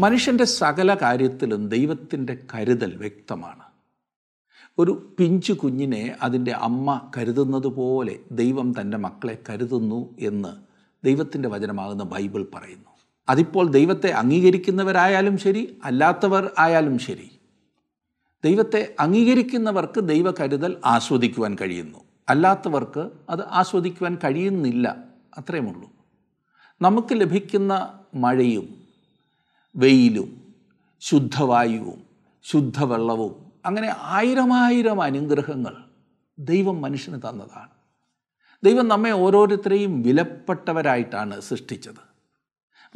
മനുഷ്യന്റെ സകല കാര്യത്തിലും ദൈവത്തിന്റെ കരുതൽ വ്യക്തമാണ്. ഒരു പിഞ്ചു കുഞ്ഞിനെ അതിന്റെ അമ്മ കരുതുന്നത് പോലെ ദൈവം തന്റെ മക്കളെ കരുതുന്നു എന്ന് ദൈവത്തിന്റെ വചനമാകുന്ന ബൈബിൾ പറയുന്നു. അതിപ്പോൾ ദൈവത്തെ അംഗീകരിക്കുന്നവരായാലും ശരി അല്ലാത്തവർ ആയാലും ശരി. ദൈവത്തെ അംഗീകരിക്കുന്നവർക്ക് ദൈവ കരുതൽ ആസ്വദിക്കുവാൻ കഴിയുന്നു. അല്ലാത്തവർക്ക് അത് ആസ്വദിക്കുവാൻ കഴിയുന്നില്ല. അത്രയുമുള്ളൂ നമുക്ക് ലഭിക്കുന്ന മഴയും വെയിലും ശുദ്ധവായുവും ശുദ്ധവെള്ളവും അങ്ങനെ ആയിരമായിരം അനുഗ്രഹങ്ങൾ ദൈവം മനുഷ്യന് തന്നതാണ്. ദൈവം നമ്മെ ഓരോരുത്തരെയും വിലപ്പെട്ടവരായിട്ടാണ് സൃഷ്ടിച്ചത്.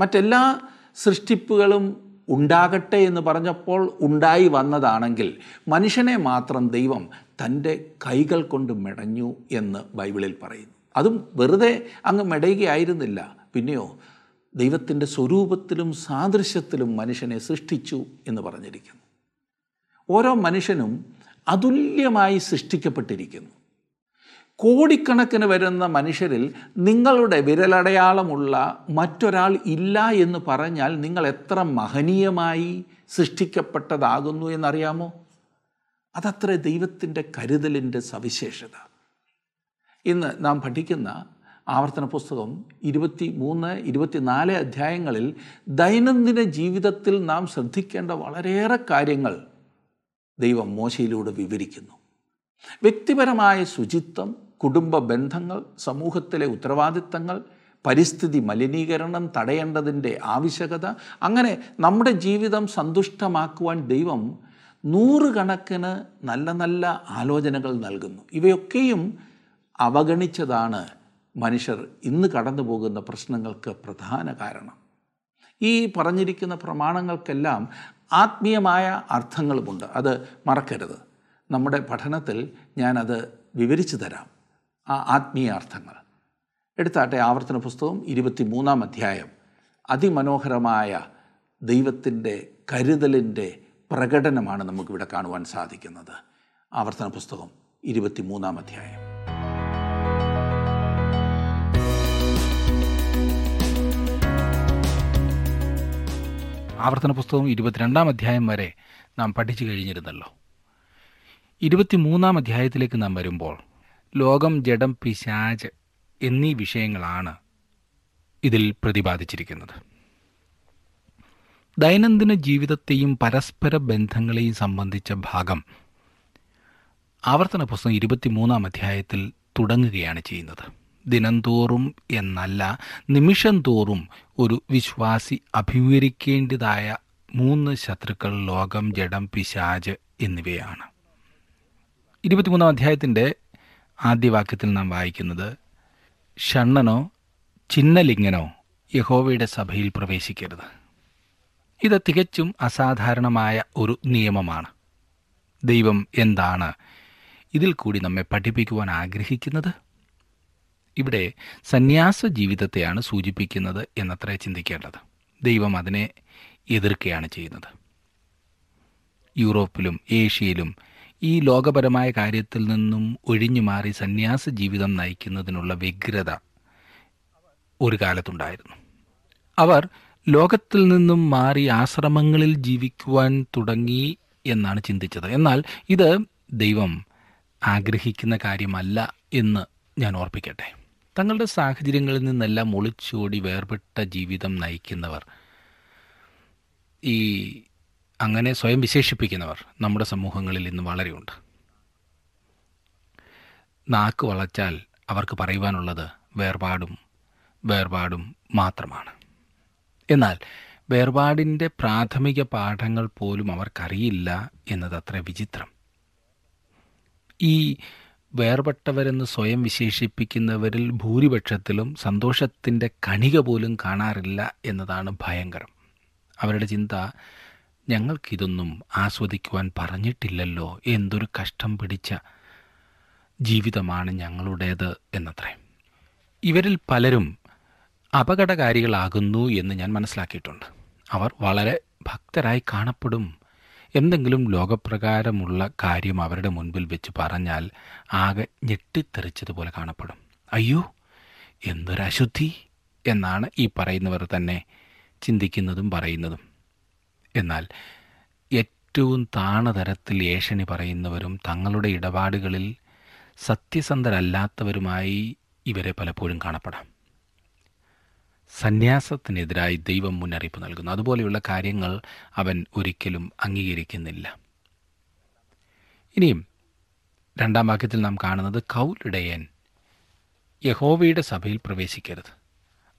മറ്റെല്ലാ സൃഷ്ടിപ്പുകളും ഉണ്ടാകട്ടെ എന്ന് പറഞ്ഞപ്പോൾ ഉണ്ടായി വന്നതാണെങ്കിൽ മനുഷ്യനെ മാത്രം ദൈവം തന്റെ കൈകൾ കൊണ്ട് മെടഞ്ഞു എന്ന് ബൈബിളിൽ പറയുന്നു. അതും വെറുതെ അങ്ങ് മെടയുകയായിരുന്നില്ല. പിന്നെയോ ദൈവത്തിന്റെ സ്വരൂപത്തിലും സാദൃശ്യത്തിലും മനുഷ്യനെ സൃഷ്ടിച്ചു എന്ന് പറഞ്ഞിരിക്കുന്നു. ഓരോ മനുഷ്യനും അതുല്യമായി സൃഷ്ടിക്കപ്പെട്ടിരിക്കുന്നു. കോടിക്കണക്കിന് വരുന്ന മനുഷ്യരിൽ നിങ്ങളുടെ വിരലടയാളമുള്ള മറ്റൊരാൾ ഇല്ല എന്ന് പറഞ്ഞാൽ നിങ്ങൾ എത്ര മഹനീയമായി സൃഷ്ടിക്കപ്പെട്ടതാകുന്നു എന്നറിയാമോ? അതത്ര ദൈവത്തിന്റെ കരുതലിന്റെ സവിശേഷത. ഇന്ന് നാം പഠിക്കുന്ന ആവർത്തന പുസ്തകം ഇരുപത്തി മൂന്ന് ഇരുപത്തിനാല് അധ്യായങ്ങളിൽ ദൈനംദിന ജീവിതത്തിൽ നാം ശ്രദ്ധിക്കേണ്ട വളരെയേറെ കാര്യങ്ങൾ ദൈവം മോശയിലൂടെ വിവരിക്കുന്നു. വ്യക്തിപരമായ ശുചിത്വം കുടുംബ ബന്ധങ്ങൾ സമൂഹത്തിലെ ഉത്തരവാദിത്തങ്ങൾ പരിസ്ഥിതി മലിനീകരണം തടയേണ്ടതിന്റെ ആവശ്യകത അങ്ങനെ നമ്മുടെ ജീവിതം സന്തുഷ്ടമാക്കുവാൻ ദൈവം നൂറുകണക്കിന് നല്ല നല്ല ആലോചനകൾ നൽകുന്നു. ഇവയൊക്കെയും അവഗണിച്ചതാണ് മനുഷ്യർ ഇന്ന് കടന്നു പോകുന്ന പ്രശ്നങ്ങൾക്ക് പ്രധാന കാരണം. ഈ പറഞ്ഞിരിക്കുന്ന പ്രമാണങ്ങൾക്കെല്ലാം ആത്മീയമായ അർത്ഥങ്ങളുമുണ്ട്. അത് മറക്കരുത്. നമ്മുടെ പഠനത്തിൽ ഞാനത് വിവരിച്ചു തരാം. ആ ആത്മീയ അർത്ഥങ്ങൾ. എടുത്താട്ടെ ആവർത്തന പുസ്തകം ഇരുപത്തി മൂന്നാം അധ്യായം. അതിമനോഹരമായ ദൈവത്തിന്റെ കരുതലിന്റെ പ്രകടനമാണ് നമുക്കിവിടെ കാണുവാൻ സാധിക്കുന്നത്. ആവർത്തന പുസ്തകം ഇരുപത്തി മൂന്നാം അധ്യായം. ആവർത്തന പുസ്തകം ഇരുപത്തിരണ്ടാം അധ്യായം വരെ നാം പഠിച്ചു കഴിഞ്ഞിരുന്നല്ലോ. ഇരുപത്തിമൂന്നാം അധ്യായത്തിലേക്ക് നാം വരുമ്പോൾ ലോകം ജഡം പിശാജ് എന്നീ വിഷയങ്ങളാണ് ഇതിൽ പ്രതിപാദിച്ചിരിക്കുന്നത്. ദൈനംദിന ജീവിതത്തെയും പരസ്പര ബന്ധങ്ങളെയും സംബന്ധിച്ച ഭാഗം ആവർത്തന പുസ്തകം ഇരുപത്തിമൂന്നാം അധ്യായത്തിൽ തുടങ്ങുകയാണ് ചെയ്യുന്നത്. ദിനംതോറും എന്നല്ല നിമിഷം തോറും ഒരു വിശ്വാസി അഭിമുഖീകരിക്കേണ്ടതായ മൂന്ന് ശത്രുക്കൾ ലോകം ജഡം പിശാജ് എന്നിവയാണ്. ഇരുപത്തിമൂന്നാം അധ്യായത്തിന്റെ ആദ്യ വാക്യത്തിൽ നാം വായിക്കുന്നത് ഷണ്ണനോ ചിന്നലിംഗനോ യഹോവയുടെ സഭയിൽ പ്രവേശിക്കരുത്. ഇത് തികച്ചും അസാധാരണമായ ഒരു നിയമമാണ്. ദൈവം എന്താണ് ഇതിൽ കൂടി നമ്മെ പഠിപ്പിക്കുവാൻ ആഗ്രഹിക്കുന്നത്? ഇവിടെ സന്യാസ ജീവിതത്തെയാണ് സൂചിപ്പിക്കുന്നത് എന്നത്രേ ചിന്തിക്കേണ്ടത്. ദൈവം അതിനെ എതിർക്കുകയാണ് ചെയ്യുന്നത്. യൂറോപ്പിലും ഏഷ്യയിലും ഈ ലോകപരമായ കാര്യത്തിൽ നിന്നും ഒഴിഞ്ഞു മാറി സന്യാസ ജീവിതം നയിക്കുന്നതിനുള്ള വ്യഗ്രത ഒരു കാലത്തുണ്ടായിരുന്നു. അവർ ലോകത്തിൽ നിന്നും മാറി ആശ്രമങ്ങളിൽ ജീവിക്കുവാൻ തുടങ്ങി എന്നാണ് ചിന്തിച്ചത്. എന്നാൽ ഇത് ദൈവം ആഗ്രഹിക്കുന്ന കാര്യമല്ല എന്ന് ഞാൻ ഓർപ്പിക്കട്ടെ. തങ്ങളുടെ സാഹചര്യങ്ങളിൽ നിന്നെല്ലാം ഒളിച്ചോടി വേർപെട്ട ജീവിതം നയിക്കുന്നവർ ഈ അങ്ങനെ സ്വയം വിശേഷിപ്പിക്കുന്നവർ നമ്മുടെ സമൂഹങ്ങളിൽ ഇന്ന് വളരെയുണ്ട്. നാക്ക് വളച്ചാൽ അവർക്ക് പറയുവാനുള്ളത് വേർപാടും വേർപാടും മാത്രമാണ്. എന്നാൽ വേർപാടിന്റെ പ്രാഥമിക പാഠങ്ങൾ പോലും അവർക്കറിയില്ല എന്നത് അത്ര വിചിത്രം. ഈ വേർപെട്ടവരെന്ന് സ്വയം വിശേഷിപ്പിക്കുന്നവരിൽ ഭൂരിപക്ഷത്തിലും സന്തോഷത്തിന്റെ കണിക പോലും കാണാറില്ല എന്നതാണ് ഭയങ്കരം. അവരുടെ ചിന്ത ഞങ്ങൾക്കിതൊന്നും ആസ്വദിക്കുവാൻ പറഞ്ഞിട്ടില്ലല്ലോ എന്തൊരു കഷ്ടം പിടിച്ച ജീവിതമാണ് ഞങ്ങളുടേത് എന്നത്രേ. ഇവരിൽ പലരും അപകടകാരികളാകുന്നു എന്ന് ഞാൻ മനസ്സിലാക്കിയിട്ടുണ്ട്. അവർ വളരെ ഭക്തരായി കാണപ്പെടും എന്തെങ്കിലും ലോകപ്രകാരമുള്ള കാര്യം അവരുടെ മുൻപിൽ വെച്ച് പറഞ്ഞാൽ ആകെ ഞെട്ടിത്തെറിച്ചതുപോലെ കാണപ്പെടും. അയ്യോ എന്തൊരശുദ്ധി! എന്നാണ് ഈ പറയുന്നവർ തന്നെ ചിന്തിക്കുന്നതും പറയുന്നതും. എന്നാൽ ഏറ്റവും താണതരത്തിൽ ഏഷണി പറയുന്നവരും തങ്ങളുടെ ഇടപാടുകളിൽ സത്യസന്ധരല്ലാത്തവരുമായി ഇവരെ പലപ്പോഴും കാണപ്പെടാം. സന്യാസത്തിനെതിരായി ദൈവം മുന്നറിയിപ്പ് നൽകുന്നു. അതുപോലെയുള്ള കാര്യങ്ങൾ അവൻ ഒരിക്കലും അംഗീകരിക്കുന്നില്ല. ഇനിയും രണ്ടാം വാക്യത്തിൽ നാം കാണുന്നത് കൗലിടയൻ യഹോവയുടെ സഭയിൽ പ്രവേശിക്കരുത്.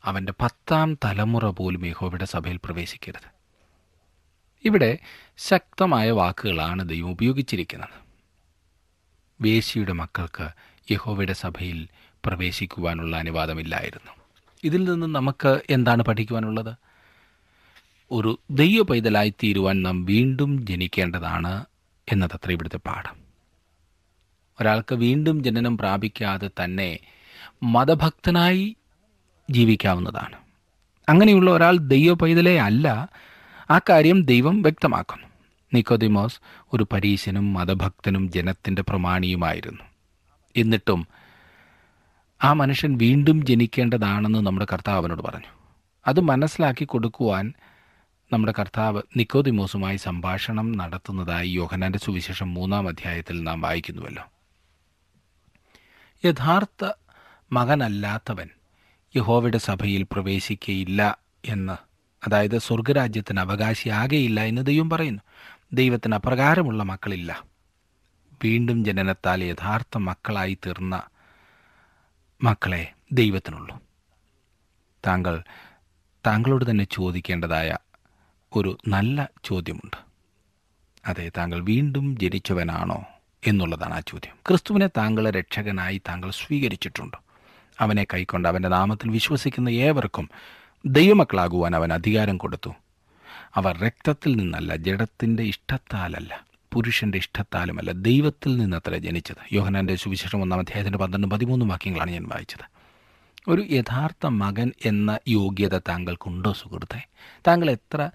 അവന്റെ പത്താം തലമുറ പോലും യഹോവയുടെ സഭയിൽ പ്രവേശിക്കരുത്. ഇവിടെ ശക്തമായ വാക്കുകളാണ് ദൈവം ഉപയോഗിച്ചിരിക്കുന്നത്. വേശിയുടെ മക്കൾക്ക് യഹോവയുടെ സഭയിൽ പ്രവേശിക്കുവാനുള്ള അനുവാദമില്ലായിരുന്നു. ഇതിൽ നിന്ന് നമുക്ക് എന്താണ് പഠിക്കുവാനുള്ളത്? ഒരു ദൈവ പൈതലായി തീരുവാൻ നാം വീണ്ടും ജനിക്കേണ്ടതാണ് എന്നതത്ര ഇവിടുത്തെ പാഠം. ഒരാൾക്ക് വീണ്ടും ജനനം പ്രാപിക്കാതെ തന്നെ മതഭക്തനായി ജീവിക്കാവുന്നതാണ്. അങ്ങനെയുള്ള ഒരാൾ ദൈവ പൈതലേ അല്ല. ആ കാര്യം ദൈവം വ്യക്തമാക്കുന്നു. നിക്കോദിമോസ് ഒരു പരീശനും മതഭക്തനും ജനത്തിന്റെ പ്രമാണിയുമായിരുന്നു. എന്നിട്ടും ആ മനുഷ്യൻ വീണ്ടും ജനിക്കേണ്ടതാണെന്ന് നമ്മുടെ കർത്താവ് അവനോട് പറഞ്ഞു. അത് മനസ്സിലാക്കി കൊടുക്കുവാൻ നമ്മുടെ കർത്താവ് നിക്കോദിമോസുമായി സംഭാഷണം നടത്തുന്നതായി യോഹനാന്റെ സുവിശേഷം മൂന്നാം അധ്യായത്തിൽ നാം വായിക്കുന്നുവല്ലോ. യഥാർത്ഥ മകനല്ലാത്തവൻ യഹോവയുടെ സഭയിൽ പ്രവേശിക്കയില്ല എന്ന് അതായത് സ്വർഗരാജ്യത്തിന് അവകാശിയാകെയില്ല എന്ന് ദൈവം പറയുന്നു. ദൈവത്തിന് അപ്രകാരമുള്ള മക്കളില്ല. വീണ്ടും ജനനത്താൽ യഥാർത്ഥ മക്കളായി തീർന്ന മക്കളെ ദൈവത്തിനുള്ളൂ. താങ്കൾ താങ്കളോട് തന്നെ ചോദിക്കേണ്ടതായ ഒരു നല്ല ചോദ്യമുണ്ട്. അതെ താങ്കൾ വീണ്ടും ജനിച്ചവനാണോ എന്നുള്ളതാണ് ആ ചോദ്യം. ക്രിസ്തുവിനെ താങ്കളെ രക്ഷകനായി താങ്കൾ സ്വീകരിച്ചിട്ടുണ്ട്. അവനെ കൈക്കൊണ്ട് അവന്റെ നാമത്തിൽ വിശ്വസിക്കുന്ന ഏവർക്കും ദൈവമക്കളാകുവാൻ അവൻ അധികാരം കൊടുത്തു. അവർ രക്തത്തിൽ നിന്നല്ല ജഡത്തിന്റെ ഇഷ്ടത്താലല്ല. പുരുഷന്റെ ഇഷ്ടത്താലുമല്ല. ദൈവത്തിൽ നിന്നത്ര ജനിച്ചത്. യോഹനാന്റെ സുവിശേഷം ഒന്നാം അധ്യായത്തിന്റെ പന്ത്രണ്ടും പതിമൂന്നും വാക്യങ്ങളാണ് ഞാൻ വായിച്ചത്. ഒരു യഥാർത്ഥ മകൻ എന്ന യോഗ്യത താങ്കൾക്കുണ്ടോ സുഹൃത്തെ? താങ്കൾ എത്ര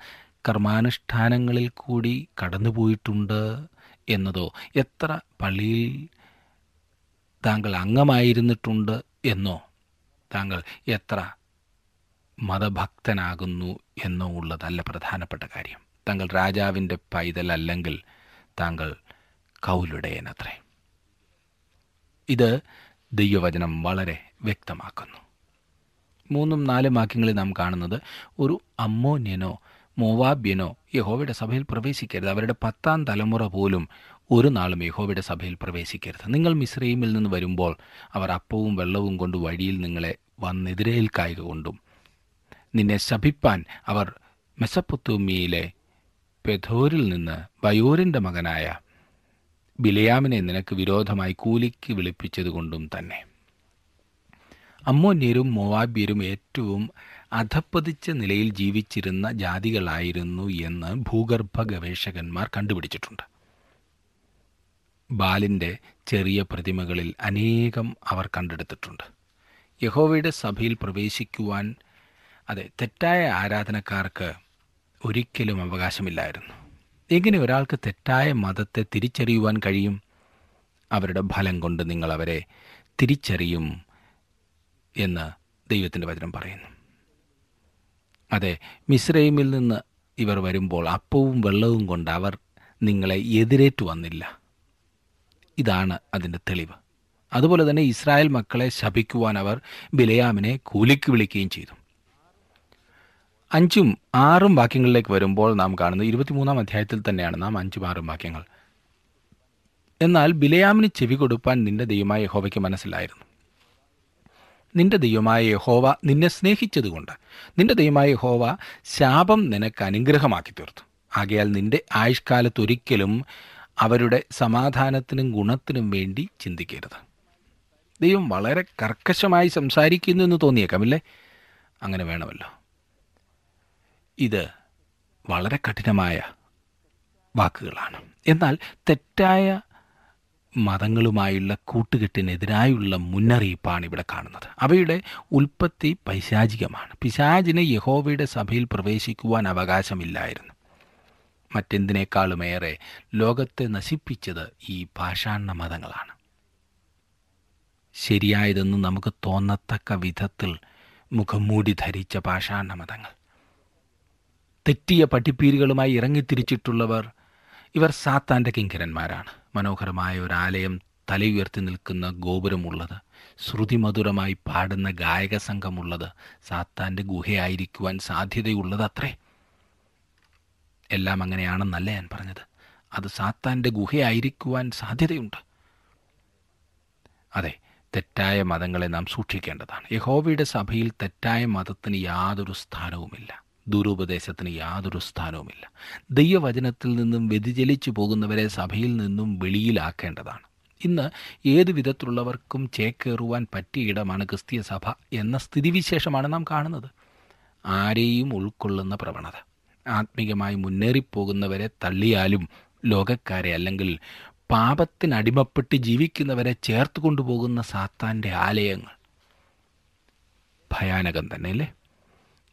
കർമാനുഷ്ഠാനങ്ങളിൽ കൂടി കടന്നുപോയിട്ടുണ്ട് എന്നതോ എത്ര പള്ളിയിൽ താങ്കൾ അംഗമായിരുന്നിട്ടുണ്ട് എന്നോ താങ്കൾ എത്ര മതഭക്തനാകുന്നു എന്നോ ഉള്ളതല്ല പ്രധാനപ്പെട്ട കാര്യം. താങ്കൾ രാജാവിന്റെ പൈതലല്ലെങ്കിൽ താങ്കൾ കൗലുടയനത്രേ. ഇത് ദൈവവചനം വളരെ വ്യക്തമാക്കുന്നു. മൂന്നും നാലും വാക്യങ്ങളിൽ നാം കാണുന്നത് ഒരു അമ്മോന്യനോ മോവാബ്യനോ യഹോവയുടെ സഭയിൽ പ്രവേശിക്കരുത്. അവരുടെ പത്താം തലമുറ പോലും ഒരു നാളും യഹോവയുടെ സഭയിൽ പ്രവേശിക്കരുത്. നിങ്ങൾ മിശ്രീമിൽ നിന്ന് വരുമ്പോൾ അവർ അപ്പവും വെള്ളവും കൊണ്ട് വഴിയിൽ നിങ്ങളെ വന്നെതിരേൽക്കായിക കൊണ്ടും നിന്നെ ശപിപ്പാൻ അവർ മെസപ്പൊത്തൂമിയിലെ പെഥോരിൽ നിന്ന് ബയോറിന്റെ മകനായ ബിലയാമിനെ നിനക്ക് വിരോധമായി കൂലിക്ക് വിളിപ്പിച്ചതുകൊണ്ടും തന്നെ. അമ്മോന്യരും മൊവാബ്യരും ഏറ്റവും അധപ്പതിച്ച നിലയിൽ ജീവിച്ചിരുന്ന ജാതികളായിരുന്നു എന്ന് ഭൂഗർഭ ഗവേഷകന്മാർ കണ്ടുപിടിച്ചിട്ടുണ്ട്. ബാലിന്റെ ചെറിയ പ്രതിമകളിൽ അനേകം അവർ കണ്ടെടുത്തിട്ടുണ്ട്. യഹോവയുടെ സഭയിൽ പ്രവേശിക്കുവാൻ അതെ തെറ്റായ ആരാധനക്കാർക്ക് ഒരിക്കലും അവകാശമില്ലായിരുന്നു. എങ്ങനെ ഒരാൾക്ക് തെറ്റായ മതത്തെ തിരിച്ചറിയുവാൻ കഴിയും? അവരുടെ ഫലം കൊണ്ട് നിങ്ങൾ അവരെ തിരിച്ചറിയും എന്ന് ദൈവത്തിന്റെ വചനം പറയുന്നു. അതെ മിശ്രൈമിൽ നിന്ന് ഇവർ വരുമ്പോൾ അപ്പവും വെള്ളവും കൊണ്ട് അവർ നിങ്ങളെ എതിരേറ്റു വന്നില്ല. ഇതാണ് അതിന്റെ തെളിവ്. അതുപോലെ തന്നെ ഇസ്രായേൽ മക്കളെ ശപിക്കുവാൻ അവർ ബിലയാമിനെ കൂലിക്ക് വിളിക്കുകയും ചെയ്തു. അഞ്ചും ആറും വാക്യങ്ങളിലേക്ക് വരുമ്പോൾ നാം കാണുന്നത് ഇരുപത്തിമൂന്നാം അധ്യായത്തിൽ തന്നെയാണ് നാം അഞ്ചും ആറും വാക്യങ്ങൾ. എന്നാൽ ബിലയാമിന് ചെവി കൊടുപ്പാൻ നിന്റെ ദൈവമായ യഹോവയ്ക്ക് മനസ്സിലായിരുന്നു. നിന്റെ ദൈവമായ യഹോവ നിന്നെ സ്നേഹിച്ചതുകൊണ്ട്. നിന്റെ ദൈവമായ യഹോവ ശാപം നിനക്ക് അനുഗ്രഹമാക്കി തീർത്തു. ആകയാൽ നിന്റെ ആയുഷ്കാലത്ത് ഒരിക്കലും അവരുടെ സമാധാനത്തിനും ഗുണത്തിനും വേണ്ടി ചിന്തിക്കരുത്. ദൈവം വളരെ കർക്കശമായി സംസാരിക്കുന്നു എന്ന് തോന്നിയേക്കാം ഇല്ലേ? അങ്ങനെ വേണമല്ലോ. ഇത് വളരെ കഠിനമായ വാക്കുകളാണ്. എന്നാൽ തെറ്റായ മതങ്ങളുമായുള്ള കൂട്ടുകെട്ടിനെതിരായുള്ള മുന്നറിയിപ്പാണ് ഇവിടെ കാണുന്നത്. അവയുടെ ഉൽപ്പത്തി പൈശാചികമാണ്. പിശാചിന് യഹോവയുടെ സഭയിൽ പ്രവേശിക്കുവാൻ അവകാശമില്ലായിരുന്നു. മറ്റെന്തിനേക്കാളുമേറെ ലോകത്തെ നശിപ്പിച്ചത് ഈ പാഷാണ മതങ്ങളാണ്. ശരിയായതെന്ന് നമുക്ക് തോന്നത്തക്ക വിധത്തിൽ മുഖംമൂടി ധരിച്ച പാഷാണ മതങ്ങൾ. തെറ്റിയ പഠിപ്പീരുകളുമായി ഇറങ്ങിത്തിരിച്ചിട്ടുള്ളവർ ഇവർ സാത്താന്റെ കിങ്കരന്മാരാണ്. മനോഹരമായ ഒരു ആലയം തലയുയർത്തി നിൽക്കുന്ന ഗോപുരമുള്ളത്. ശ്രുതിമധുരമായി പാടുന്ന ഗായക സംഘമുള്ളത് സാത്താന്റെ ഗുഹയായിരിക്കുവാൻ സാധ്യതയുള്ളത് അത്രേ എല്ലാം അങ്ങനെയാണെന്നല്ല ഞാൻ പറഞ്ഞത്. അത് സാത്താന്റെ ഗുഹയായിരിക്കുവാൻ സാധ്യതയുണ്ട്. അതെ തെറ്റായ മതങ്ങളെ നാം സൂക്ഷിക്കേണ്ടതാണ്. യഹോവയുടെ സഭയിൽ തെറ്റായ മതത്തിന് യാതൊരു സ്ഥാനവുമില്ല. ദുരുപദേശത്തിന് യാതൊരു സ്ഥാനവുമില്ല. ദൈവവചനത്തിൽ നിന്നും വ്യതിചലിച്ചു പോകുന്നവരെ സഭയിൽ നിന്നും വെളിയിലാക്കേണ്ടതാണ്. ഇന്ന് ഏത് വിധത്തിലുള്ളവർക്കും ചേക്കേറുവാൻ പറ്റിയ ഇടമാണ് ക്രിസ്തീയ സഭ എന്ന സ്ഥിതിവിശേഷമാണ് നാം കാണുന്നത്. ആരെയും ഉൾക്കൊള്ളുന്ന പ്രവണത. ആത്മീകമായി മുന്നേറിപ്പോകുന്നവരെ തള്ളിയാലും ലോകക്കാരെ അല്ലെങ്കിൽ പാപത്തിനടിമപ്പെട്ട് ജീവിക്കുന്നവരെ ചേർത്ത് കൊണ്ടുപോകുന്ന സാത്താന്റെ ആലയങ്ങൾ. ഭയാനകം തന്നെ അല്ലേ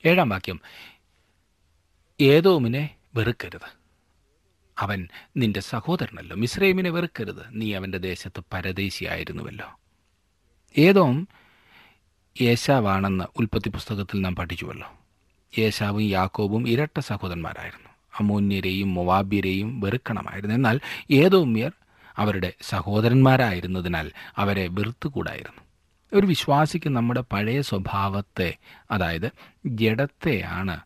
ഏഴാം വാക്യം. ഏതോമിനെ വെറുക്കരുത്. അവൻ നിന്റെ സഹോദരനല്ലോ. മിശ്രൈമിനെ വെറുക്കരുത്. നീ അവന്റെ ദേശത്ത് പരദേശിയായിരുന്നുവല്ലോ. ഏതോം യേശാവാണെന്ന് ഉൽപ്പത്തി പുസ്തകത്തിൽ നാം പഠിച്ചുവല്ലോ. യേശാവും യാക്കോബും ഇരട്ട സഹോദരന്മാരായിരുന്നു. അമൂന്യരെയും മൊവാബ്യരെയും വെറുക്കണമായിരുന്നു. എന്നാൽ ഏതോമ്യർ അവരുടെ സഹോദരന്മാരായിരുന്നതിനാൽ അവരെ വെറുത്തുകൂടായിരുന്നു. ഒരു വിശ്വാസിക്ക് നമ്മുടെ പഴയ സ്വഭാവത്തെ അതായത് ജഡത്തെയാണ്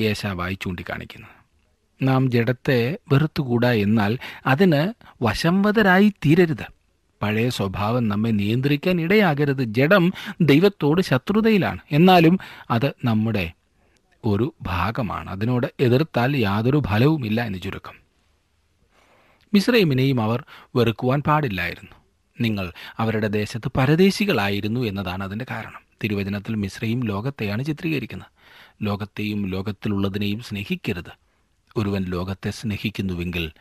യേശാവായി ചൂണ്ടിക്കാണിക്കുന്നത് നാം ജഡത്തെ വെറുത്തുകൂടാ എന്നാൽ അതിന് വശംവതരായി തീരരുത്. പഴയ സ്വഭാവം നമ്മെ നിയന്ത്രിക്കാൻ ഇടയാകരുത്. ജഡം ദൈവത്തോട് ശത്രുതയിലാണ്. എന്നാലും അത് നമ്മുടെ ഒരു ഭാഗമാണ്. അതിനോട് എതിർത്താൽ യാതൊരു ഫലവുമില്ല എന്ന് ചുരുക്കം. മിശ്രൈമിനെയും അവർ വെറുക്കുവാൻ പാടില്ലായിരുന്നു. നിങ്ങൾ അവരുടെ ദേശത്ത് പരദേശികളായിരുന്നു എന്നതാണ് അതിന്റെ കാരണം. തിരുവചനത്തിൽ മിശ്രയും ലോകത്തെയാണ് ചിത്രീകരിക്കുന്നത്. ലോകത്തെയും ലോകത്തിലുള്ളതിനെയും സ്നേഹിക്കരുത്. ഒരുവൻ ലോകത്തെ സ്നേഹിക്കുന്നുവെങ്കിൽ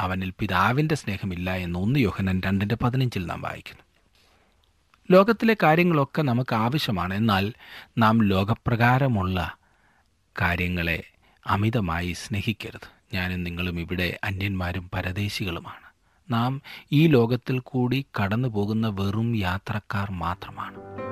അവനിൽ പിതാവിന്റെ സ്നേഹമില്ല എന്ന് ഒന്ന് യോഹനൻ രണ്ടിന്റെ പതിനഞ്ചിൽ നാം വായിക്കുന്നു. ലോകത്തിലെ കാര്യങ്ങളൊക്കെ നമുക്ക് ആവശ്യമാണ്. എന്നാൽ നാം ലോകപ്രകാരമുള്ള കാര്യങ്ങളെ അമിതമായി സ്നേഹിക്കരുത്. ഞാനും നിങ്ങളും ഇവിടെ അന്യന്മാരും പരദേശികളുമാണ്. നാം ഈ ലോകത്തിൽ കൂടി കടന്നു പോകുന്ന വെറും യാത്രക്കാർ മാത്രമാണ്.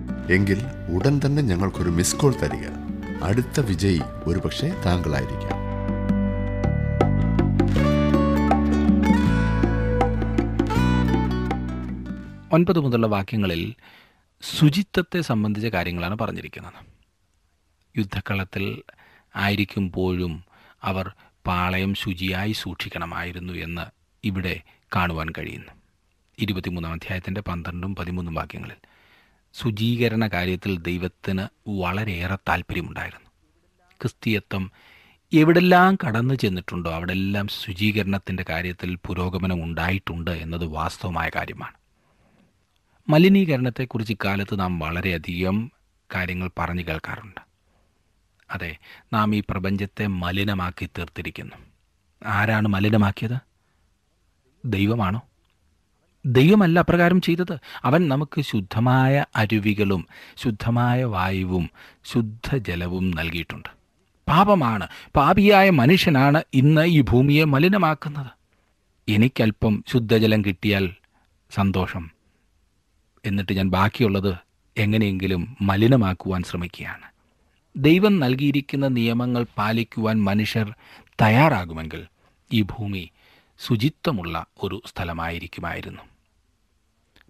എങ്കിൽ ഉടൻ തന്നെ ഞങ്ങൾക്കൊരു മിസ് കോൾ തരിക. അടുത്ത വിജയി ഒരുപക്ഷെ താങ്കളായിരിക്കാം. ഒൻപത് മുതലുള്ള വാക്യങ്ങളിൽ ശുചിത്വത്തെ സംബന്ധിച്ച കാര്യങ്ങളാണ് പറഞ്ഞിരിക്കുന്നത്. യുദ്ധക്കളത്തിൽ ആയിരിക്കുമ്പോഴും അവർ പാളയം ശുചിയായി സൂക്ഷിക്കണമായിരുന്നു എന്ന് ഇവിടെ കാണുവാൻ കഴിയുന്നു. ഇരുപത്തിമൂന്നാം അധ്യായത്തിന്റെ പന്ത്രണ്ടും പതിമൂന്നും വാക്യങ്ങളിൽ. ശുചീകരണ കാര്യത്തിൽ ദൈവത്തിന് വളരെയേറെ താല്പര്യമുണ്ടായിരുന്നു. ക്രിസ്തീയത്വം എവിടെല്ലാം കടന്നു ചെന്നിട്ടുണ്ടോ അവിടെല്ലാം ശുചീകരണത്തിന്റെ കാര്യത്തിൽ പുരോഗമനം ഉണ്ടായിട്ടുണ്ട് എന്നത് വാസ്തവമായ കാര്യമാണ്. മലിനീകരണത്തെക്കുറിച്ച് ഇക്കാലത്ത് നാം വളരെയധികം കാര്യങ്ങൾ പറഞ്ഞു കേൾക്കാറുണ്ട്. അതെ നാം ഈ പ്രപഞ്ചത്തെ മലിനമാക്കി തീർത്തിരിക്കുന്നു. ആരാണ് മലിനമാക്കിയത്? ദൈവമാണോ? ദൈവമല്ല അപ്രകാരം ചെയ്തത്. അവൻ നമുക്ക് ശുദ്ധമായ അരുവികളും ശുദ്ധമായ വായുവും ശുദ്ധജലവും നൽകിയിട്ടുണ്ട്. പാപമാണ്. പാപിയായ മനുഷ്യനാണ് ഇന്ന് ഈ ഭൂമിയെ മലിനമാക്കുന്നത്. എനിക്കല്പം ശുദ്ധജലം കിട്ടിയാൽ സന്തോഷം. എന്നിട്ട് ഞാൻ ബാക്കിയുള്ളത് എങ്ങനെയെങ്കിലും മലിനമാക്കുവാൻ ശ്രമിക്കുകയാണ്. ദൈവം നൽകിയിരിക്കുന്ന നിയമങ്ങൾ പാലിക്കുവാൻ മനുഷ്യർ തയ്യാറാകുമെങ്കിൽ ഈ ഭൂമി ശുചിത്വമുള്ള ഒരു സ്ഥലമായിരിക്കുമായിരുന്നു.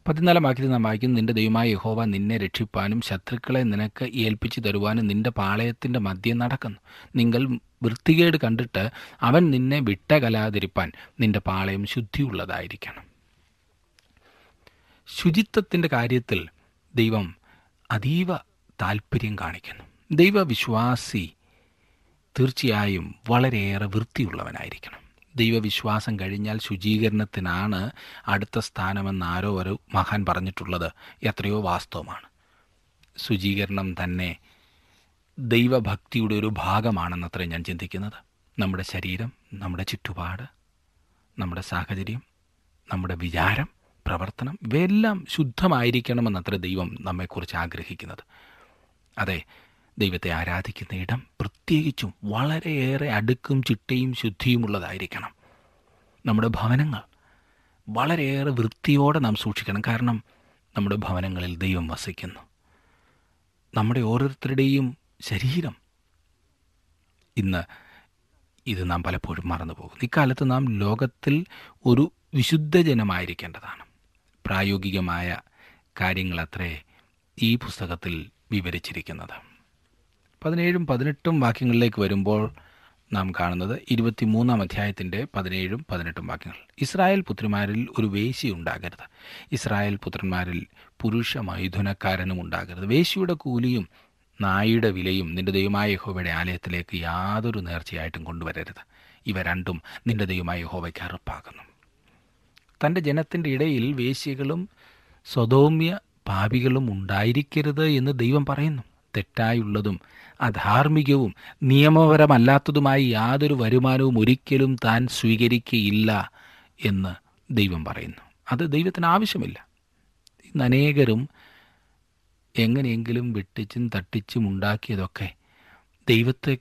പതിനാലാം വാക്യത്തിൽ നാം വായിക്കുന്നു നിന്റെ ദൈവമായ യഹോവ നിന്നെ രക്ഷിപ്പാനും ശത്രുക്കളെ നിനക്ക് ഏൽപ്പിച്ചു തരുവാനും നിന്റെ പാളയത്തിന്റെ മധ്യം നടക്കുന്നു. നിങ്ങൾ വൃത്തികേട് കണ്ടിട്ട് അവൻ നിന്നെ വിട്ടകലാതിരിപ്പാൻ നിന്റെ പാളയം ശുദ്ധിയുള്ളതായിരിക്കണം. ശുചിത്വത്തിന്റെ കാര്യത്തിൽ ദൈവം അതീവ താല്പര്യം കാണിക്കുന്നു. ദൈവവിശ്വാസി തീർച്ചയായും വളരെയേറെ വൃത്തിയുള്ളവനായിരിക്കണം. ദൈവവിശ്വാസം കഴിഞ്ഞാൽ ശുചീകരണത്തിനാണ് അടുത്ത സ്ഥാനമെന്ന് ആരോ ഒരു മഹാൻ പറഞ്ഞിട്ടുള്ളത്. എത്രയോ വാസ്തവമാണ്. ശുചീകരണം തന്നെ ദൈവഭക്തിയുടെ ഒരു ഭാഗമാണെന്നത്രേ ഞാൻ ചിന്തിക്കുന്നത്. നമ്മുടെ ശരീരം നമ്മുടെ ചുറ്റുപാട് നമ്മുടെ സാഹചര്യം നമ്മുടെ വിചാരം പ്രവർത്തനം ഇവയെല്ലാം ശുദ്ധമായിരിക്കണമെന്നത്ര ദൈവം നമ്മെക്കുറിച്ച് ആഗ്രഹിക്കുന്നത്. അതെ ദൈവത്തെ ആരാധിക്കുന്ന ഇടം പ്രത്യേകിച്ചും വളരെയേറെ അടുക്കും ചിട്ടയും ശുദ്ധിയുമുള്ളതായിരിക്കണം. നമ്മുടെ ഭവനങ്ങൾ വളരെയേറെ വൃത്തിയോടെ നാം സൂക്ഷിക്കണം. കാരണം നമ്മുടെ ഭവനങ്ങളിൽ ദൈവം വസിക്കുന്നു. നമ്മുടെ ഓരോരുത്തരുടെയും ശരീരം ഇന്ന് ഇത് നാം പലപ്പോഴും മറന്നു പോകുന്നു ഇക്കാലത്ത് നാം ലോകത്തിൽ ഒരു വിശുദ്ധജനമായിരിക്കേണ്ടതാണ് പ്രായോഗികമായ കാര്യങ്ങളത്രേ ഈ പുസ്തകത്തിൽ വിവരിച്ചിരിക്കുന്നത്. പതിനേഴും പതിനെട്ടും വാക്യങ്ങളിലേക്ക് വരുമ്പോൾ നാം കാണുന്നത് ഇരുപത്തിമൂന്നാം അധ്യായത്തിന്റെ പതിനേഴും പതിനെട്ടും വാക്യങ്ങൾ. ഇസ്രായേൽ പുത്രിമാരിൽ ഒരു വേശി ഉണ്ടാകരുത്. ഇസ്രായേൽ പുത്രന്മാരിൽ പുരുഷ മൈഥുനക്കാരനും ഉണ്ടാകരുത്. വേശിയുടെ കൂലിയും നായുടെ വിലയും നിന്റെ ദൈവമായ യഹോവയുടെ ആലയത്തിലേക്ക് യാതൊരു നേർച്ചയായിട്ടും കൊണ്ടുവരരുത്. ഇവ രണ്ടും നിന്റെ ദൈവമായ യഹോവയ്ക്ക് അറുപ്പാകുന്നു. തന്റെ ജനത്തിന്റെ ഇടയിൽ വേശികളും സ്വതോമ്യ പാപികളും ഉണ്ടായിരിക്കരുത് എന്ന് ദൈവം പറയുന്നു. തെറ്റായുള്ളതും അധാർമികവും നിയമപരമല്ലാത്തതുമായി യാതൊരു വരുമാനവും ഒരിക്കലും താൻ സ്വീകരിക്കുകയില്ല എന്ന് ദൈവം പറയുന്നു. അത് ദൈവത്തിന് ആവശ്യമില്ല. ഇന്ന് അനേകരും എങ്ങനെയെങ്കിലും വെട്ടിച്ചും തട്ടിച്ചും ഉണ്ടാക്കിയതൊക്കെ ദൈവത്തെ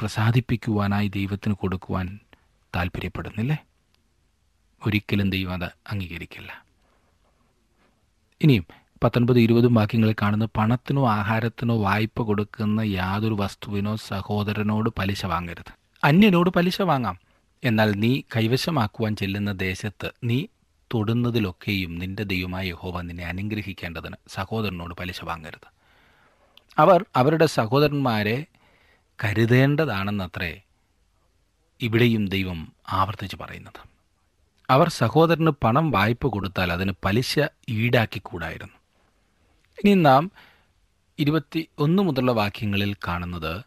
പ്രസാദിപ്പിക്കുവാനായി ദൈവത്തിന് കൊടുക്കുവാൻ താല്പര്യപ്പെടുന്നില്ലേ? ഒരിക്കലും ദൈവം അത് അംഗീകരിക്കില്ല. ഇനിയും പത്തൊൻപത് ഇരുപതും വാക്യങ്ങളിൽ കാണുന്ന പണത്തിനോ ആഹാരത്തിനോ വായ്പ കൊടുക്കുന്ന യാതൊരു വസ്തുവിനോ സഹോദരനോട് പലിശ വാങ്ങരുത്. അന്യനോട് പലിശ വാങ്ങാം. എന്നാൽ നീ കൈവശമാക്കുവാൻ ചെല്ലുന്ന ദേശത്ത് നീ തൊടുന്നതിലൊക്കെയും നിന്റെ ദൈവമായ യഹോവ നിന്നെ അനുഗ്രഹിക്കേണ്ടതിന് സഹോദരനോട് പലിശ വാങ്ങരുത്. അവർ അവരുടെ സഹോദരന്മാരെ കരുതേണ്ടതാണെന്നത്രേ ഇവിടെയും ദൈവം ആവർത്തിച്ച് പറയുന്നത്. അവർ സഹോദരന് പണം വായ്പ കൊടുത്താൽ അതിന് പലിശ ഈടാക്കിക്കൂടായിരുന്നു. ഇനി നാം ഇരുപത്തി ഒന്ന് മുതലുള്ള വാക്യങ്ങളിൽ കാണുന്നത്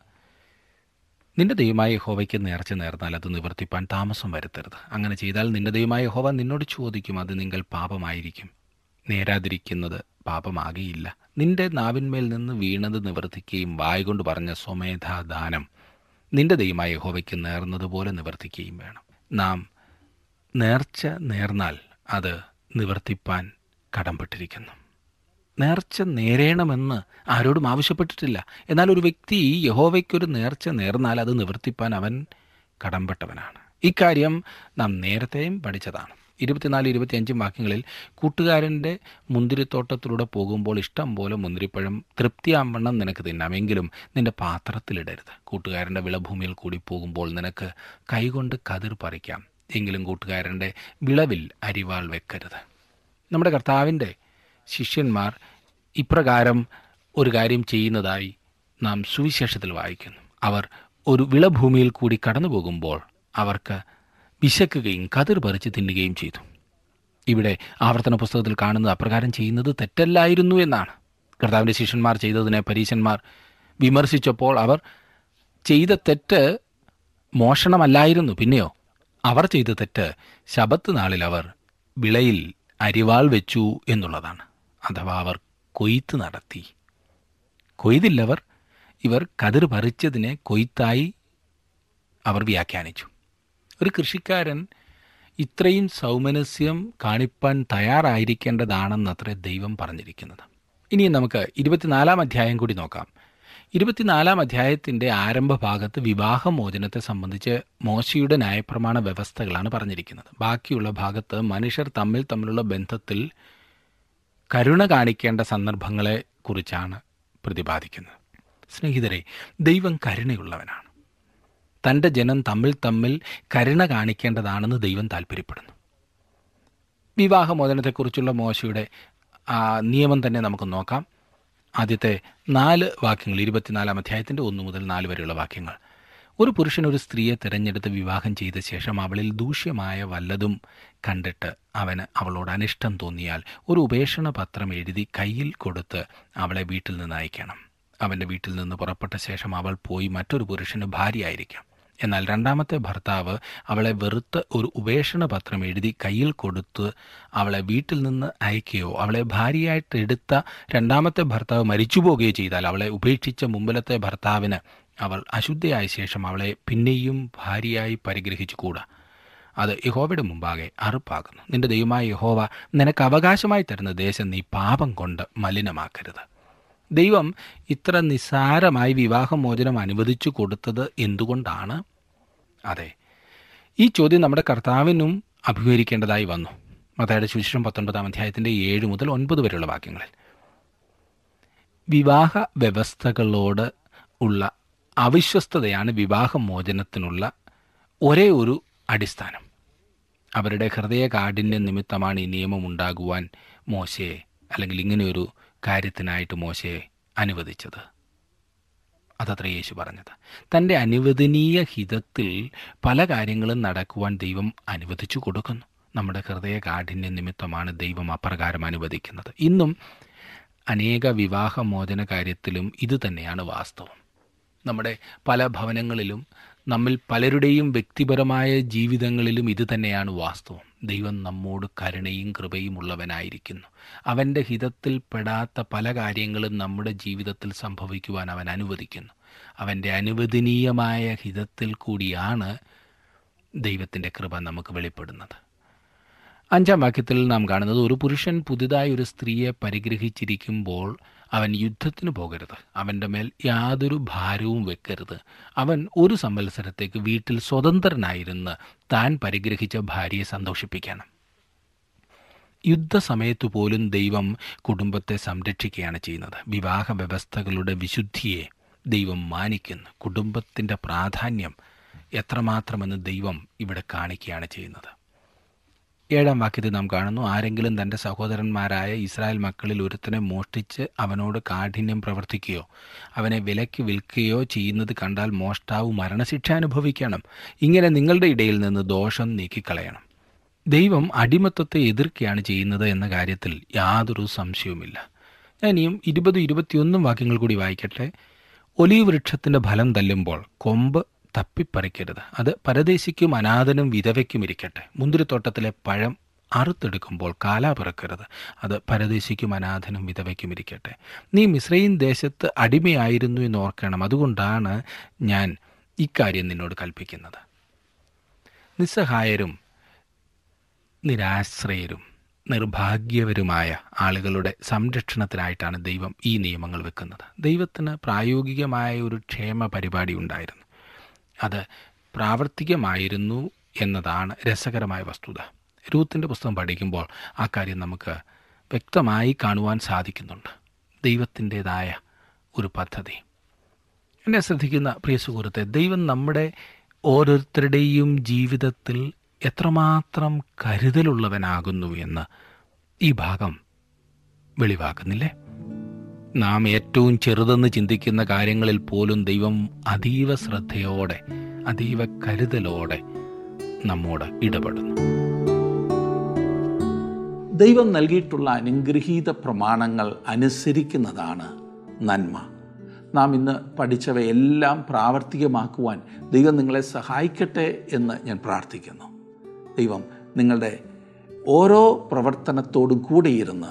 നിന്റെ ദൈവമായ യഹോവയ്ക്ക് നേർച്ച നേർന്നാൽ അത് നിവർത്തിപ്പാൻ താമസം വരുത്തരുത്. അങ്ങനെ ചെയ്താൽ നിന്റെ ദൈവമായ യഹോവ നിന്നോട് ചോദിക്കും അത് നിങ്ങൾ പാപമായിരിക്കും. നേരാതിരിക്കുന്നത് പാപമാകിയില്ല നിന്റെ നാവിന്മേൽ നിന്ന് വീണത് നിവർത്തിക്കുകയും വായുകൊണ്ട് പറഞ്ഞ സ്വമേധാദാനം നിന്റെ ദൈവമായ യഹോവയ്ക്ക് നേർന്നതുപോലെ നിവർത്തിക്കുകയും വേണം. നാം നേർച്ച നേർന്നാൽ അത് നിവർത്തിപ്പാൻ കടംപെട്ടിരിക്കുന്നു നേർച്ച നേരേണമെന്ന് ആരോടും ആവശ്യപ്പെട്ടിട്ടില്ല. എന്നാൽ ഒരു വ്യക്തി യഹോവയ്ക്കൊരു നേർച്ച നേർന്നാൽ അത് നിവർത്തിപ്പാൻ അവൻ കടംപെട്ടവനാണ് ഇക്കാര്യം നാം നേരത്തെയും പഠിച്ചതാണ്. ഇരുപത്തിനാല് ഇരുപത്തിയഞ്ചും വാക്യങ്ങളിൽ കൂട്ടുകാരന്റെ മുന്തിരിത്തോട്ടത്തിലൂടെ പോകുമ്പോൾ ഇഷ്ടം പോലെ മുന്തിരിപ്പഴം തൃപ്തിയാവണ്ണം നിനക്ക് തിന്നാമെങ്കിലും നിന്റെ പാത്രത്തിലിടരുത്. കൂട്ടുകാരന്റെ വിളഭൂമിയിൽ കൂടി പോകുമ്പോൾ നിനക്ക് കൈകൊണ്ട് കതിർ പറിക്കാം. എങ്കിലും കൂട്ടുകാരന്റെ വിളവിൽ അരിവാൾ വെക്കരുത്. നമ്മുടെ കർത്താവിന്റെ ശിഷ്യന്മാർ ഇപ്രകാരം ഒരു കാര്യം ചെയ്യുന്നതായി നാം സുവിശേഷത്തിൽ വായിക്കുന്നു. അവർ ഒരു വിളഭൂമിയിൽ കൂടി കടന്നു പോകുമ്പോൾ അവർക്ക് വിശക്കുകയും കതിർ പറിച്ച് തിന്നുകയും ചെയ്തു. ഇവിടെ ആവർത്തന പുസ്തകത്തിൽ കാണുന്നത് അപ്രകാരം ചെയ്യുന്നത് തെറ്റല്ലായിരുന്നു എന്നാണ്. കർത്താവിന്റെ ശിഷ്യന്മാർ ചെയ്തതിനെ പരീശന്മാർ വിമർശിച്ചപ്പോൾ അവർ ചെയ്ത തെറ്റ് മോഷണമല്ലായിരുന്നു. പിന്നെയോ അവർ ചെയ്ത തെറ്റ് ശബത്ത് നാളിൽ അവർ വിളയിൽ അരിവാൾ വെച്ചു എന്നുള്ളതാണ്. അഥവാ അവർ കൊയ്ത്ത് നടത്തി. കൊയ്തില്ലവർ ഇവർ കതിർ പറിച്ചതിനെ കൊയ്ത്തായി അവർ വ്യാഖ്യാനിച്ചു. ഒരു കൃഷിക്കാരൻ ഇത്രയും സൗമനസ്യം കാണിപ്പാൻ തയ്യാറായിരിക്കേണ്ടതാണെന്നത്രേ ദൈവം പറഞ്ഞിരിക്കുന്നത്. ഇനി നമുക്ക് ഇരുപത്തിനാലാം അധ്യായം കൂടി നോക്കാം. ഇരുപത്തിനാലാം അധ്യായത്തിന്റെ ആരംഭ ഭാഗത്ത് വിവാഹമോചനത്തെ സംബന്ധിച്ച് മോശയുടെ ന്യായപ്രമാണ വ്യവസ്ഥകളാണ് പറഞ്ഞിരിക്കുന്നത്. ബാക്കിയുള്ള ഭാഗത്ത് മനുഷ്യർ തമ്മിൽ തമ്മിലുള്ള ബന്ധത്തിൽ കരുണ കാണിക്കേണ്ട സന്ദർഭങ്ങളെ കുറിച്ചാണ് പ്രതിപാദിക്കുന്നത്. സ്നേഹിതരെ ദൈവം കരുണയുള്ളവനാണ്. തന്റെ ജനം തമ്മിൽ തമ്മിൽ കരുണ കാണിക്കേണ്ടതാണെന്ന് ദൈവം താല്പര്യപ്പെടുന്നു വിവാഹമോചനത്തെക്കുറിച്ചുള്ള മോശയുടെ നിയമം തന്നെ നമുക്ക് നോക്കാം. ആദ്യത്തെ നാല് വാക്യങ്ങൾ ഇരുപത്തിനാലാം അധ്യായത്തിന്റെ ഒന്ന് മുതൽ നാല് വരെയുള്ള വാക്യങ്ങൾ. ഒരു പുരുഷൻ ഒരു സ്ത്രീയെ തിരഞ്ഞെടുത്ത് വിവാഹം ചെയ്ത ശേഷം അവളിൽ ദൂഷ്യമായ വല്ലതും കണ്ടിട്ട് അവന് അവളോട് അനിഷ്ടം തോന്നിയാൽ ഒരു ഉപേക്ഷണ പത്രം എഴുതി കയ്യിൽ കൊടുത്ത് അവളെ വീട്ടിൽ നിന്ന് അയക്കണം. അവന്റെ വീട്ടിൽ നിന്ന് പുറപ്പെട്ട ശേഷം അവൾ പോയി മറ്റൊരു പുരുഷന് ഭാര്യയായിരിക്കാം. എന്നാൽ രണ്ടാമത്തെ ഭർത്താവ് അവളെ വെറുത്ത് ഒരു ഉപേക്ഷണ പത്രം എഴുതി കയ്യിൽ കൊടുത്ത് അവളെ വീട്ടിൽ നിന്ന് അയക്കുകയോ അവളെ ഭാര്യയായിട്ട് എടുത്ത രണ്ടാമത്തെ ഭർത്താവ് മരിച്ചു പോവുകയോ ചെയ്താൽ അവളെ ഉപേക്ഷിച്ച മുമ്പിലത്തെ ഭർത്താവിന് അവൾ അശുദ്ധയായ ശേഷം അവളെ പിന്നെയും ഭാര്യയായി പരിഗ്രഹിച്ചുകൂടാ. അത് യഹോവയുടെ മുമ്പാകെ അറുപ്പാകുന്നു. നിന്റെ ദൈവമായ യഹോവ നിനക്ക് അവകാശമായി തരുന്ന ദേശം നീ പാപം കൊണ്ട് മലിനമാക്കരുത്. ദൈവം ഇത്ര നിസ്സാരമായി വിവാഹമോചനം അനുവദിച്ചു കൊടുത്തത് എന്തുകൊണ്ടാണ്? അതെ ഈ ചോദ്യം നമ്മുടെ കർത്താവിനും അഭിമുഖീകരിക്കേണ്ടതായി വന്നു. മതയുടെ സുവിശേഷം പത്തൊൻപതാം അധ്യായത്തിന്റെ ഏഴ് മുതൽ ഒൻപത് വരെയുള്ള വാക്യങ്ങളിൽ. വിവാഹ വ്യവസ്ഥകളോട് ഉള്ള അവിശ്വസ്തതയാണ് വിവാഹമോചനത്തിനുള്ള ഒരേ ഒരു അടിസ്ഥാനം. അവരുടെ ഹൃദയ കാഠിന്യ നിമിത്തമാണ് ഈ നിയമം ഉണ്ടാകുവാൻ മോശയെ അല്ലെങ്കിൽ ഇങ്ങനെയൊരു കാര്യത്തിനായിട്ട് മോശയെ അനുവദിച്ചത്. അതത്ര യേശു പറഞ്ഞത്. തന്റെ അനുവദനീയ ഹിതത്തിൽ പല കാര്യങ്ങളും നടക്കുവാൻ ദൈവം അനുവദിച്ചു കൊടുക്കുന്നു. നമ്മുടെ ഹൃദയ കാഠിന്യ നിമിത്തമാണ് ദൈവം അപ്രകാരം അനുവദിക്കുന്നത്. ഇന്നും അനേക വിവാഹമോചന കാര്യത്തിലും ഇതുതന്നെയാണ് വാസ്തവം. നമ്മുടെ പല ഭവനങ്ങളിലും നമ്മിൽ പലരുടെയും വ്യക്തിപരമായ ജീവിതങ്ങളിലും ഇത് തന്നെയാണ് വാസ്തവം. ദൈവം നമ്മോട് കരുണയും കൃപയും ഉള്ളവനായിരിക്കുന്നു. അവന്റെ ഹിതത്തിൽ പെടാത്ത പല കാര്യങ്ങളും നമ്മുടെ ജീവിതത്തിൽ സംഭവിക്കുവാൻ അവൻ അനുവദിക്കുന്നു. അവന്റെ അനുവദനീയമായ ഹിതത്തിൽ കൂടിയാണ് ദൈവത്തിന്റെ കൃപ നമുക്ക് വെളിപ്പെടുന്നത്. അഞ്ചാം വാക്യത്തിൽ നാം കാണുന്നത് ഒരു പുരുഷൻ പുതുതായി ഒരു സ്ത്രീയെ പരിഗ്രഹിച്ചിരിക്കുമ്പോൾ അവൻ യുദ്ധത്തിന് പോകരുത്. അവന്റെ മേൽ യാതൊരു ഭാരവും വെക്കരുത്. അവൻ ഒരു സംവത്സരത്തേക്ക് വീട്ടിൽ സ്വതന്ത്രനായിരുന്ന് താൻ പരിഗ്രഹിച്ച ഭാര്യയെ സന്തോഷിപ്പിക്കണം. യുദ്ധസമയത്തു പോലും ദൈവം കുടുംബത്തെ സംരക്ഷിക്കുകയാണ് ചെയ്യുന്നത്. വിവാഹ വ്യവസ്ഥകളുടെ വിശുദ്ധിയെ ദൈവം മാനിക്കുന്നു. കുടുംബത്തിന്റെ പ്രാധാന്യം എത്രമാത്രമെന്ന് ദൈവം ഇവിടെ കാണിക്കുകയാണ് ചെയ്യുന്നത്. ഏഴാം വാക്യത്തിൽ നാം കാണുന്നു ആരെങ്കിലും തന്റെ സഹോദരന്മാരായ ഇസ്രായേൽ മക്കളിൽ ഒരുത്തനെ മോഷ്ടിച്ച് അവനോട് കാഠിന്യം പ്രവർത്തിക്കുകയോ അവനെ വിലയ്ക്ക് വിൽക്കുകയോ ചെയ്യുന്നത് കണ്ടാൽ മോഷ്ടാവ് മരണശിക്ഷ അനുഭവിക്കണം. ഇങ്ങനെ നിങ്ങളുടെ ഇടയിൽ നിന്ന് ദോഷം നീക്കിക്കളയണം. ദൈവം അടിമത്വത്തെ എതിർക്കുകയാണ് ചെയ്യുന്നത് എന്ന കാര്യത്തിൽ യാതൊരു സംശയവുമില്ല. ഞാൻ ഇനിയും ഇരുപത് ഇരുപത്തിയൊന്നും വാക്യങ്ങൾ കൂടി വായിക്കട്ടെ. ഒലീവ് വൃക്ഷത്തിന്റെ ഫലം തല്ലുമ്പോൾ കൊമ്പ് തപ്പിപ്പറിക്കരുത്. അത് പരദേശിക്കും അനാഥനും വിധവയ്ക്കും ഇരിക്കട്ടെ. മുന്തിരിത്തോട്ടത്തിലെ പഴം അറുത്തെടുക്കുമ്പോൾ കാലാ പിറക്കരുത്. അത് പരദേശിക്കും അനാഥനും വിധവയ്ക്കും ഇരിക്കട്ടെ. നീ മിശ്രയിൻ ദേശത്ത് അടിമയായിരുന്നു എന്ന് ഓർക്കണം. അതുകൊണ്ടാണ് ഞാൻ ഇക്കാര്യം നിന്നോട് കൽപ്പിക്കുന്നത്. നിസ്സഹായരും നിരാശ്രയരും നിർഭാഗ്യവരുമായ ആളുകളുടെ സംരക്ഷണത്തിനായിട്ടാണ് ദൈവം ഈ നിയമങ്ങൾ വെക്കുന്നത്. ദൈവത്തിന് പ്രായോഗികമായ ഒരു ക്ഷേമ പരിപാടി ഉണ്ടായിരുന്നു. അത് പ്രാവർത്തികമായിരുന്നു എന്നതാണ് രസകരമായ വസ്തുത. രൂത്തിന്റെ പുസ്തകം പഠിക്കുമ്പോൾ ആ കാര്യം നമുക്ക് വ്യക്തമായി കാണുവാൻ സാധിക്കുന്നുണ്ട്. ദൈവത്തിന്റെതായ ഒരു പദ്ധതി. എന്നെ ശ്രദ്ധിക്കുന്ന പ്രിയ സുഹൃത്തെ ദൈവം നമ്മുടെ ഓരോരുത്തരുടെയും ജീവിതത്തിൽ എത്രമാത്രം കരുതലുള്ളവനാകുന്നു എന്ന് ഈ ഭാഗം വെളിവാക്കുന്നില്ലേ? നാം ഏറ്റവും ചെറുതെന്ന് ചിന്തിക്കുന്ന കാര്യങ്ങളിൽ പോലും ദൈവം അതീവ ശ്രദ്ധയോടെ അതീവ കരുതലോടെ നമ്മോട് ഇടപെടുന്നു. ദൈവം നൽകിയിട്ടുള്ള അനുഗ്രഹീത പ്രമാണങ്ങൾ അനുസരിക്കുന്നതാണ് നന്മ. നാം ഇന്ന് പഠിച്ചവയെല്ലാം പ്രാവർത്തികമാക്കുവാൻ ദൈവം നിങ്ങളെ സഹായിക്കട്ടെ എന്ന് ഞാൻ പ്രാർത്ഥിക്കുന്നു. ദൈവം നിങ്ങളുടെ ഓരോ പ്രവർത്തനത്തോടും കൂടെ ഇരുന്ന്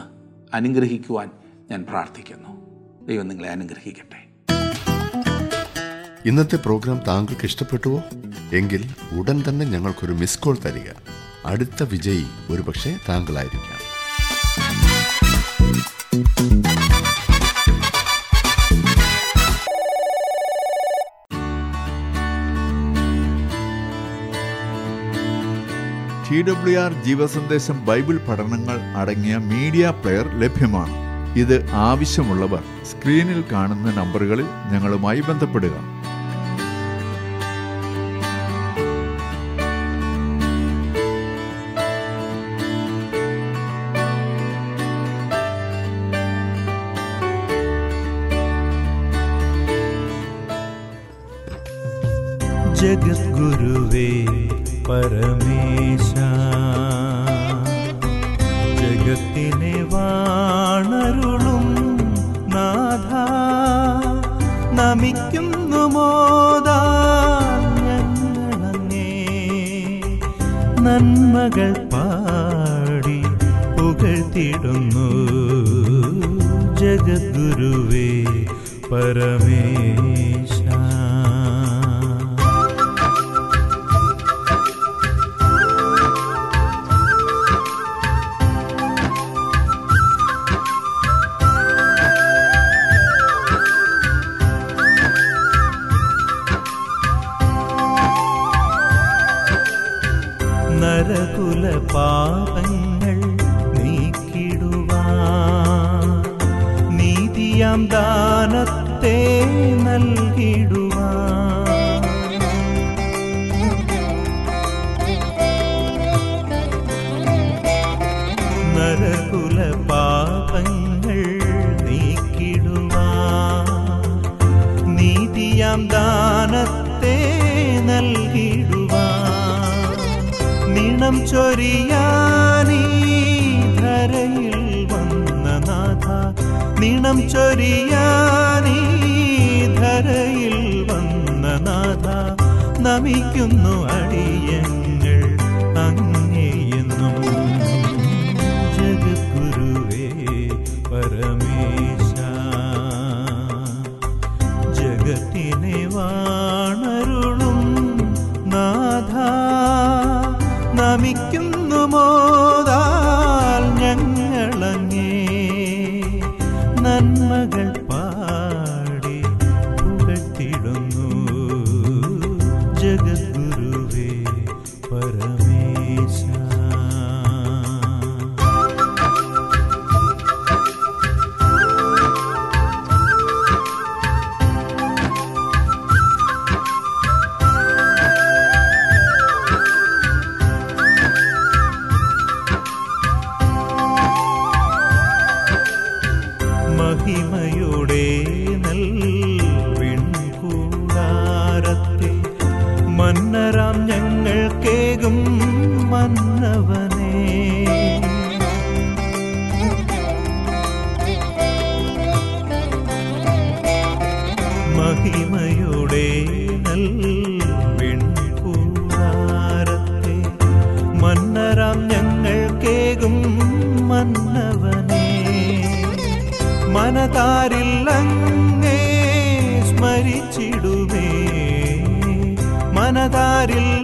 അനുഗ്രഹിക്കുവാൻ ഞാൻ പ്രാർത്ഥിക്കുന്നു. ദൈവം നിങ്ങളെ അനുഗ്രഹിക്കട്ടെ. ഇന്നത്തെ പ്രോഗ്രാം താങ്കൾക്ക് ഇഷ്ടപ്പെട്ടുവോ? എങ്കിൽ ഉടൻ തന്നെ ഞങ്ങൾക്കൊരു മിസ് കോൾ തരിക. അടുത്ത വിജയി ഒരുപക്ഷെ താങ്കളായിരിക്കാം. ടി ഡബ്ല്യു ആർ ജീവസന്ദേശം ബൈബിൾ പഠനങ്ങൾ അടങ്ങിയ മീഡിയ പ്ലെയർ ലഭ്യമാണ്. ഇത് ആവശ്യമുള്ളവർ സ്ക്രീനിൽ കാണുന്ന നമ്പറുകളിൽ ഞങ്ങളുമായി ബന്ധപ്പെടുക. നാഥ നമിക്കുന്നു അടിയങ്ങൾ അങ്ങേയെന്നും മഹിമയുടെ നെൽവിൺകൂടാരത്തെ யாரில்